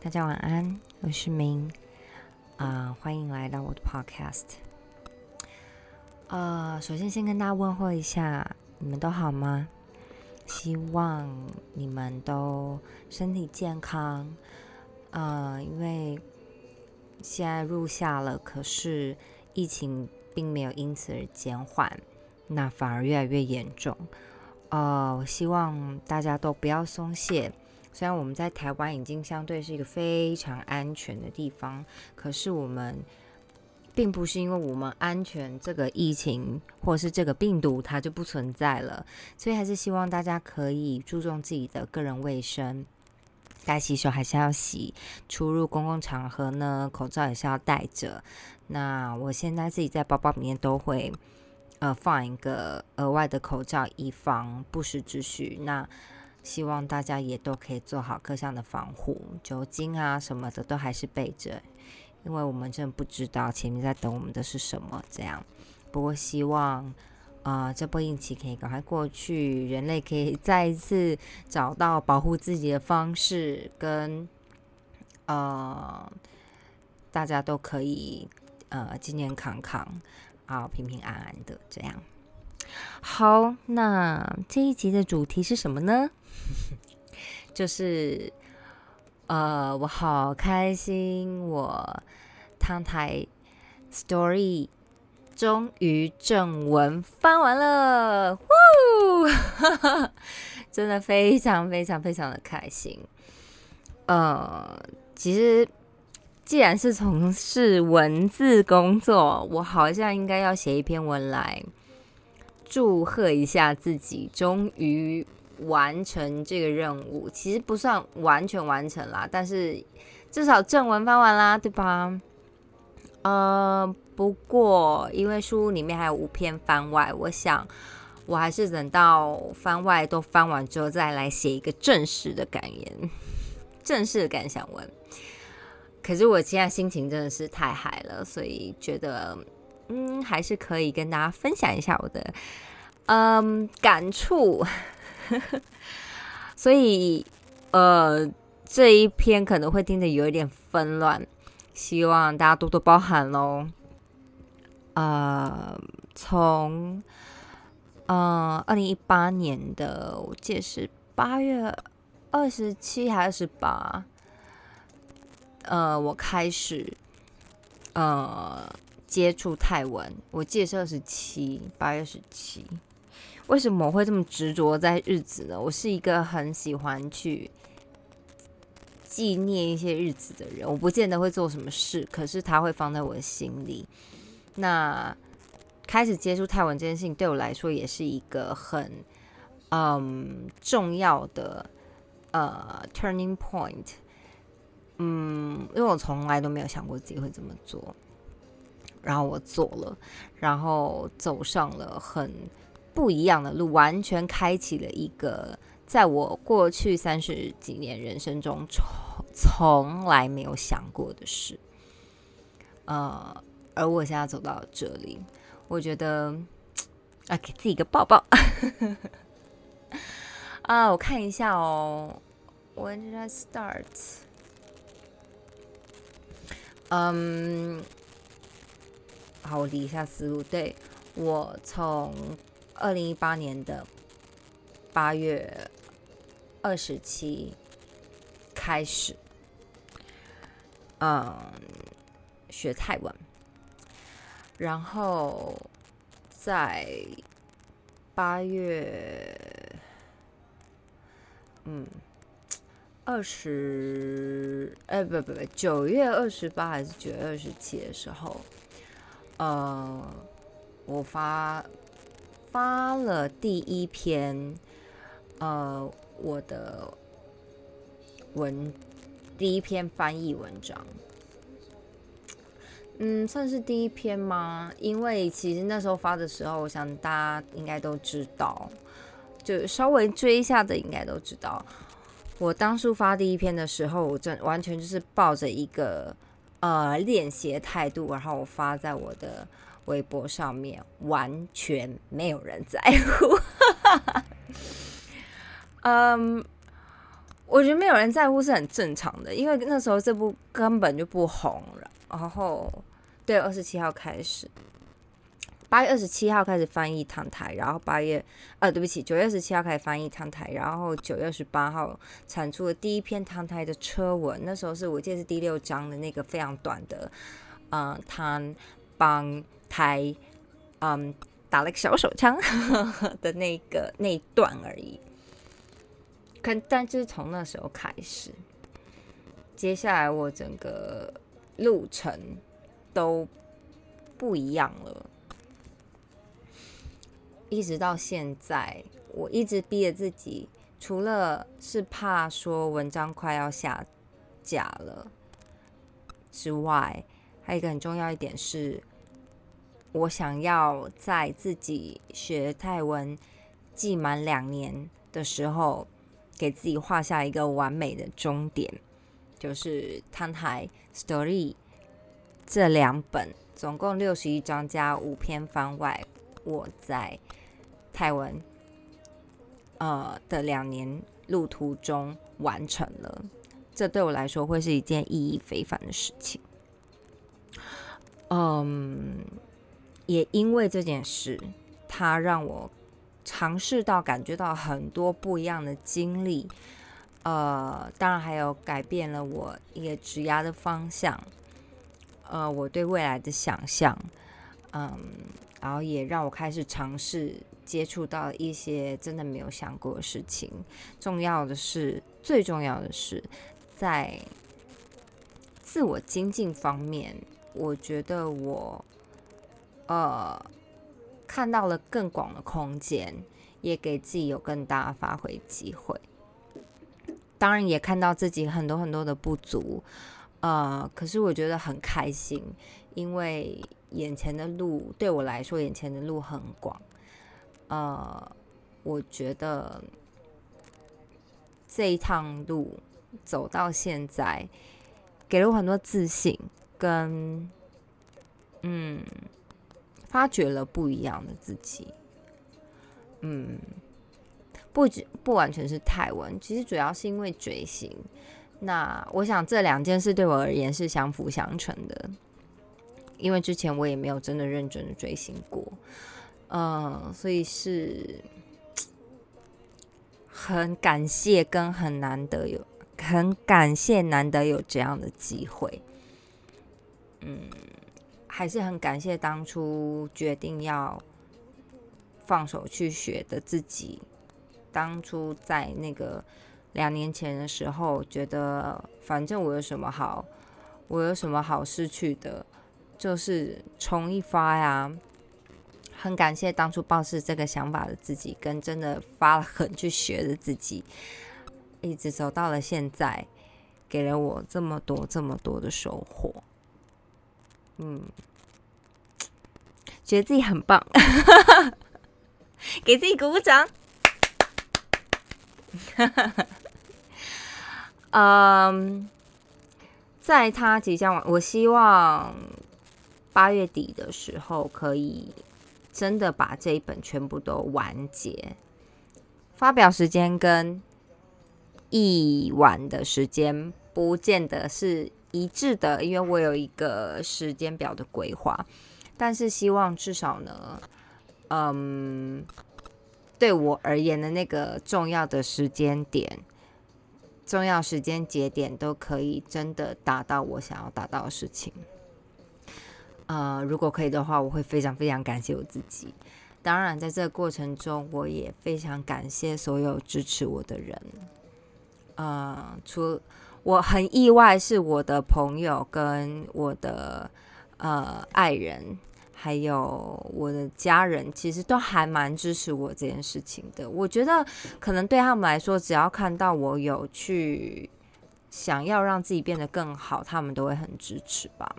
大家晚安，我是明啊，欢迎来到我的 Podcast。呃，首先先跟大家问候一下，你们都好吗？希望你们都身体健康。呃，因为现在入夏了，可是疫情并没有因此而减缓，那反而越来越严重。呃，希望大家都不要松懈。虽然我们在台湾已经相对是一个非常安全的地方，可是我们并不是因为我们安全，这个疫情或是这个病毒它就不存在了。所以还是希望大家可以注重自己的个人卫生，该洗手还是要洗，出入公共场合呢，口罩也是要戴着。那我现在自己在包包里面都会呃放一个额外的口罩，以防不时之需。那希望大家也都可以做好各项的防护，酒精啊什么的都还是备着，因为我们真的不知道前面在等我们的是什么。这样，不过希望啊这波疫情可以赶快过去，人类可以再一次找到保护自己的方式，跟呃大家都可以呃健健康康啊平平安安的这样。好，那这一集的主题是什么呢？就是呃，我好开心，我汤台 story 终于正文翻完了，呜，真的非常非常非常的开心。呃，其实既然是从事文字工作，我好像应该要写一篇文来。祝贺一下自己，终于完成这个任务。其实不算完全完成啦，但是至少正文翻完啦，对吧？呃，不过因为书里面还有五篇番外，我想我还是等到番外都翻完之后，再来写一个正式的感言、正式的感想文。可是我现在心情真的是太嗨了，所以觉得。嗯，还是可以跟大家分享一下我的嗯感触，所以呃这一篇可能会听得有一点纷乱，希望大家多多包涵喽。呃，从嗯二零一八年的我记得是八月二十七还是十八，呃，我开始呃。接触泰文，我记得是二十七，八月十七。为什么我会这么执着在日子呢？我是一个很喜欢去纪念一些日子的人。我不见得会做什么事，可是它会放在我的心里。那开始接触泰文这件事情，对我来说也是一个很嗯重要的呃 turning point。嗯，因为我从来都没有想过自己会这么做。然后我做了，然后走上了很不一样的路，完全开启了一个在我过去三十几年人生中从从来没有想过的事。呃，而我现在走到这里，我觉得啊，给自己一个抱抱。啊，我看一下哦，When did I start？嗯。好，我理一下思路。对我从二零一八年的八月二十七开始，嗯，学泰文，然后在八月，嗯，二十，哎，不不不，九月二十八还是九月二十七的时候。呃，我发发了第一篇，呃，我的文第一篇翻译文章，嗯，算是第一篇吗？因为其实那时候发的时候，我想大家应该都知道，就稍微追一下的应该都知道，我当初发第一篇的时候，我真完全就是抱着一个呃练习的态度，然后我发在我的微博上面，完全没有人在乎。嗯，我觉得没有人在乎是很正常的，因为那时候这部根本就不红了。然后，对，二十七号开始。八月二十七号开始翻译唐台，然后八月，呃，对不起，九月二十七号开始翻译唐台，然后九月二十八号产出了第一篇唐台的车文。那时候是我记得是第六章的那个非常短的，嗯，唐帮台，嗯，打了个小手枪 的那个那一段而已。可但就是从那时候开始，接下来我整个路程都不一样了。一直到现在，我一直逼着自己，除了是怕说文章快要下架了之外，还有一个很重要一点是，我想要在自己学泰文记满两年的时候，给自己画下一个完美的终点，就是《摊台 Story》这两本，总共六十一章加五篇番外，我在。泰文，呃的两年路途中完成了，这对我来说会是一件意义非凡的事情。嗯，也因为这件事，它让我尝试到、感觉到很多不一样的经历。呃，当然还有改变了我一个职涯的方向。呃，我对未来的想象，嗯，然后也让我开始尝试。接触到一些真的没有想过的事情。重要的是，最重要的是，在自我精进方面，我觉得我呃看到了更广的空间，也给自己有更大发挥机会。当然，也看到自己很多很多的不足，呃，可是我觉得很开心，因为眼前的路对我来说，眼前的路很广。呃，我觉得这一趟路走到现在，给了我很多自信，跟嗯，发掘了不一样的自己。嗯，不止不完全是泰文，其实主要是因为追星。那我想这两件事对我而言是相辅相成的，因为之前我也没有真的认真的追星过。嗯，所以是很感谢，跟很难得有，很感谢难得有这样的机会。嗯，还是很感谢当初决定要放手去学的自己。当初在那个两年前的时候，觉得反正我有什么好，我有什么好失去的，就是冲一发呀。很感谢当初抱持这个想法的自己，跟真的发了狠去学的自己，一直走到了现在，给了我这么多这么多的收获。嗯，觉得自己很棒，给自己鼓鼓掌。嗯，在他即将完，我希望八月底的时候可以。真的把这一本全部都完结，发表时间跟译完的时间不见得是一致的，因为我有一个时间表的规划。但是希望至少呢，嗯，对我而言的那个重要的时间点、重要时间节点，都可以真的达到我想要达到的事情。呃，如果可以的话，我会非常非常感谢我自己。当然，在这个过程中，我也非常感谢所有支持我的人。呃，除我很意外，是我的朋友跟我的呃爱人，还有我的家人，其实都还蛮支持我这件事情的。我觉得，可能对他们来说，只要看到我有去想要让自己变得更好，他们都会很支持吧。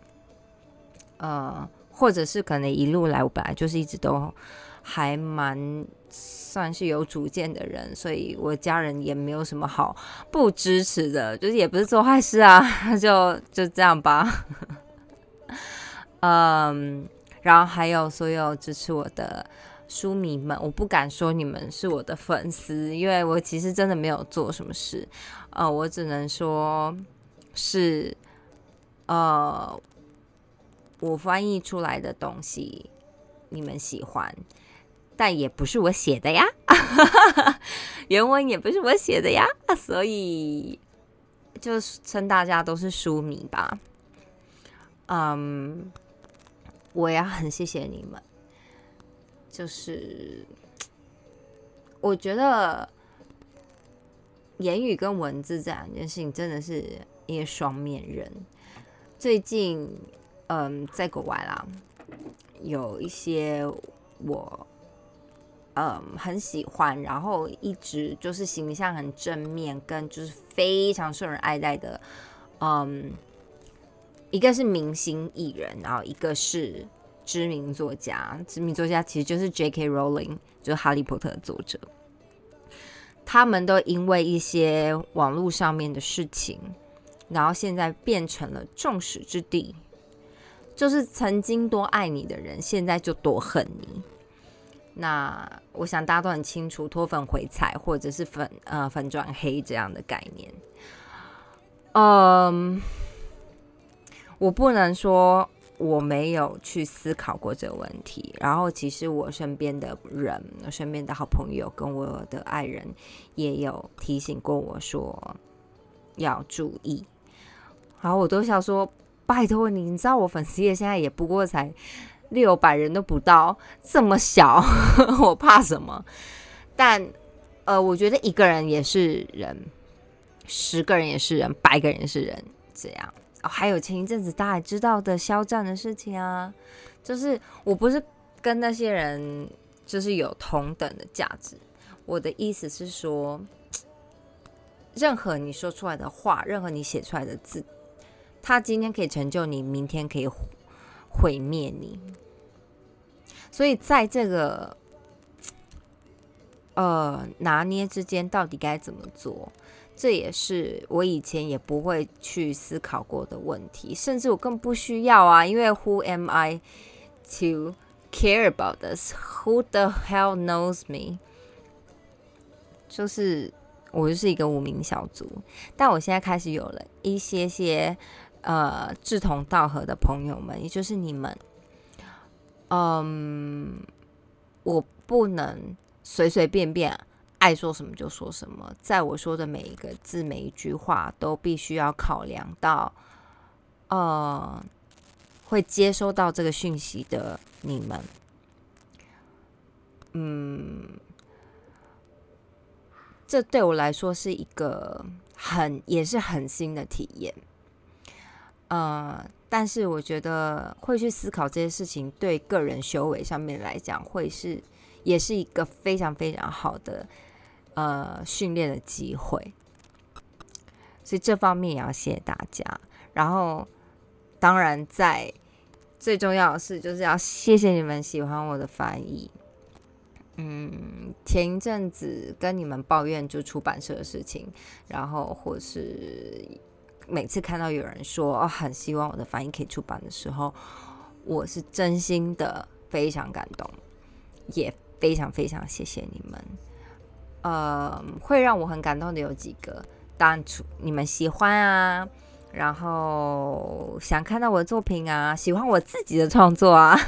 呃，或者是可能一路来，我本来就是一直都还蛮算是有主见的人，所以我家人也没有什么好不支持的，就是也不是做坏事啊，就就这样吧。嗯，然后还有所有支持我的书迷们，我不敢说你们是我的粉丝，因为我其实真的没有做什么事，呃，我只能说是，呃，我翻译出来的东西你们喜欢，但也不是我写的呀，原文也不是我写的呀，所以就称大家都是书迷吧，嗯。我也很谢谢你们，就是我觉得言语跟文字这两件事情真的是一个双面人。最近，嗯，在国外啦，有一些我嗯很喜欢，然后一直就是形象很正面，跟就是非常受人爱戴的，嗯。一个是明星艺人，然后一个是知名作家。知名作家其实就是 J.K. Rowling，就是《哈利波特》的作者。他们都因为一些网络上面的事情，然后现在变成了众矢之的。就是曾经多爱你的人，现在就多恨你。那我想大家都很清楚，脱粉回踩或者是粉呃粉转黑这样的概念。嗯。我不能说我没有去思考过这个问题，然后其实我身边的人，我身边的好朋友跟我的爱人也有提醒过我说要注意，然后我都想说拜托你，你知道我粉丝页现在也不过才六百人都不到，这么小，我怕什么？但呃，我觉得一个人也是人，十个人也是人，百个人也是人，这样。哦，还有前一阵子大家知道的肖战的事情啊，就是我不是跟那些人就是有同等的价值，我的意思是说，任何你说出来的话，任何你写出来的字，他今天可以成就你，明天可以毁灭你，所以在这个呃拿捏之间，到底该怎么做？这也是我以前也不会去思考过的问题，甚至我更不需要啊，因为 Who am I to care about this? Who the hell knows me? 就是我就是一个无名小卒，但我现在开始有了一些些呃志同道合的朋友们，也就是你们，嗯，我不能随随便便。爱说什么就说什么，在我说的每一个字、每一句话，都必须要考量到，呃，会接收到这个讯息的你们，嗯，这对我来说是一个很也是很新的体验，呃，但是我觉得会去思考这些事情，对个人修为上面来讲，会是也是一个非常非常好的。呃，训练的机会，所以这方面也要谢谢大家。然后，当然，在最重要的是，就是要谢谢你们喜欢我的翻译。嗯，前一阵子跟你们抱怨就出版社的事情，然后或是每次看到有人说哦，很希望我的翻译可以出版的时候，我是真心的非常感动，也非常非常谢谢你们。呃，会让我很感动的有几个，当然，你们喜欢啊，然后想看到我的作品啊，喜欢我自己的创作啊，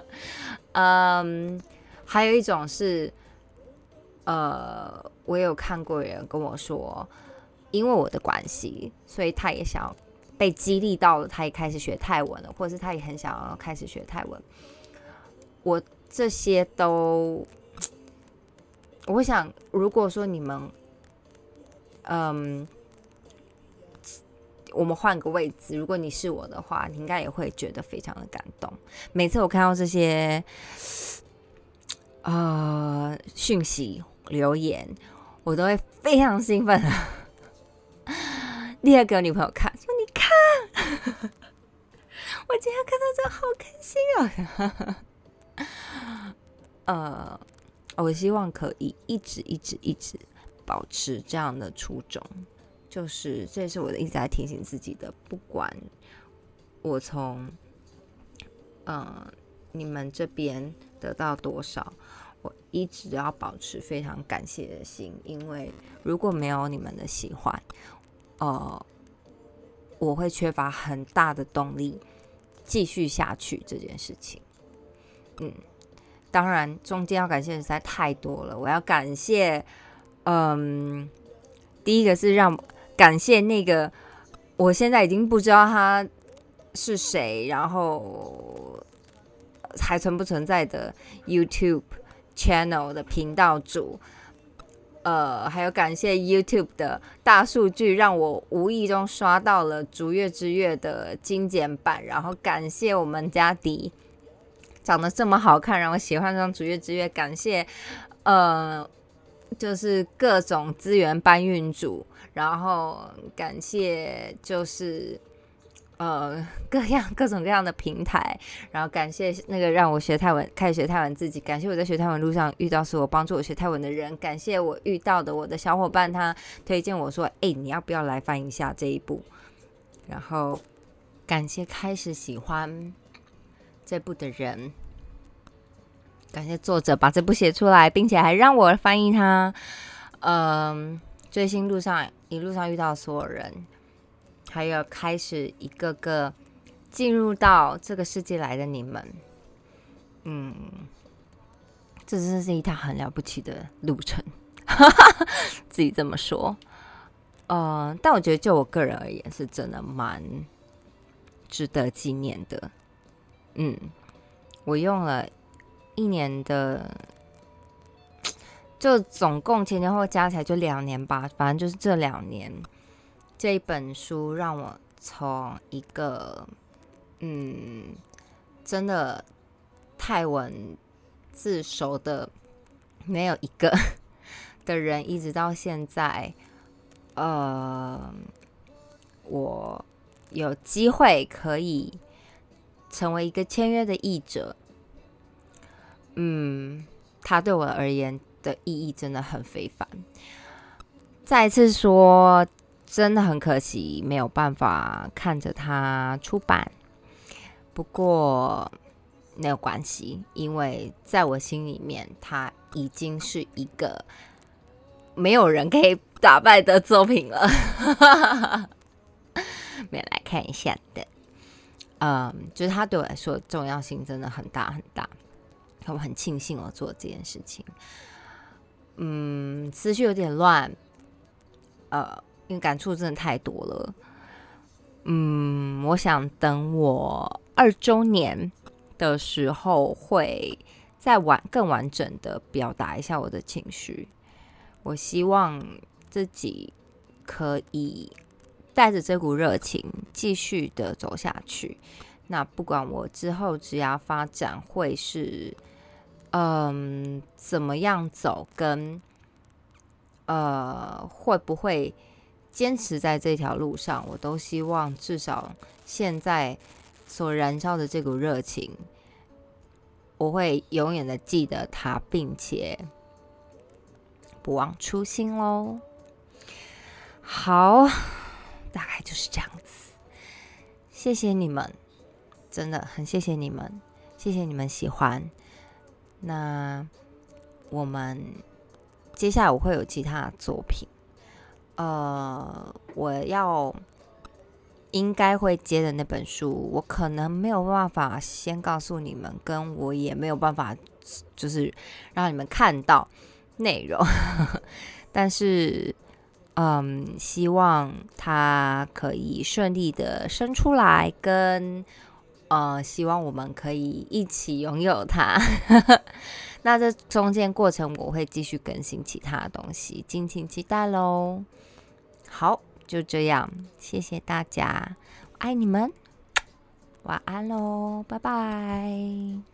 嗯，还有一种是，呃，我有看过人跟我说，因为我的关系，所以他也想要被激励到了，他也开始学泰文了，或者是他也很想要开始学泰文，我这些都。我想，如果说你们，嗯，我们换个位置，如果你是我的话，你应该也会觉得非常的感动。每次我看到这些，呃，讯息留言，我都会非常兴奋。第二个女朋友看说：“你看，我今天看到这好开心啊。”呃，我希望可以一直一直一直保持这样的初衷，就是这也是我的一直在提醒自己的，不管我从嗯你们这边得到多少。我一直要保持非常感谢的心，因为如果没有你们的喜欢，呃，我会缺乏很大的动力继续下去这件事情。嗯，当然中间要感谢的实在太多了，我要感谢，嗯，第一个是让感谢那个我现在已经不知道他是谁，然后还存不存在的 YouTube。channel 的频道主，呃，还有感谢 YouTube 的大数据，让我无意中刷到了《逐月之月》的精简版，然后感谢我们家迪长得这么好看，让我喜欢上《主月之月》，感谢呃，就是各种资源搬运组，然后感谢就是。呃，各样各种各样的平台，然后感谢那个让我学泰文、开始学泰文自己，感谢我在学泰文路上遇到所有帮助我学泰文的人，感谢我遇到的我的小伙伴，他推荐我说：“哎，你要不要来翻一下这一部？”然后感谢开始喜欢这部的人，感谢作者把这部写出来，并且还让我翻译他。嗯，追星路上一路上遇到所有人。还有开始一个个进入到这个世界来的你们，嗯，这真是一趟很了不起的路程，自己这么说。呃，但我觉得就我个人而言，是真的蛮值得纪念的。嗯，我用了一年的，就总共前前后后加起来就两年吧，反正就是这两年。这本书让我从一个嗯，真的泰文字熟的没有一个 的人，一直到现在，呃，我有机会可以成为一个签约的译者，嗯，他对我而言的意义真的很非凡。再一次说。真的很可惜，没有办法看着它出版。不过没有关系，因为在我心里面，它已经是一个没有人可以打败的作品了。没有来看一下的，嗯，就是它对我来说重要性真的很大很大。我很庆幸我做这件事情。嗯，思绪有点乱，呃。因为感触真的太多了，嗯，我想等我二周年的时候，会再完更完整的表达一下我的情绪。我希望自己可以带着这股热情继续的走下去。那不管我之后职涯发展会是嗯怎么样走，跟呃会不会。坚持在这条路上，我都希望至少现在所燃烧的这股热情，我会永远的记得它，并且不忘初心喽。好，大概就是这样子。谢谢你们，真的很谢谢你们，谢谢你们喜欢。那我们接下来我会有其他的作品。呃，我要应该会接的那本书，我可能没有办法先告诉你们，跟我也没有办法就是让你们看到内容，但是，嗯，希望它可以顺利的生出来，跟呃，希望我们可以一起拥有它。那这中间过程，我会继续更新其他东西，敬请期待喽。好，就这样，谢谢大家，爱你们，晚安喽，拜拜。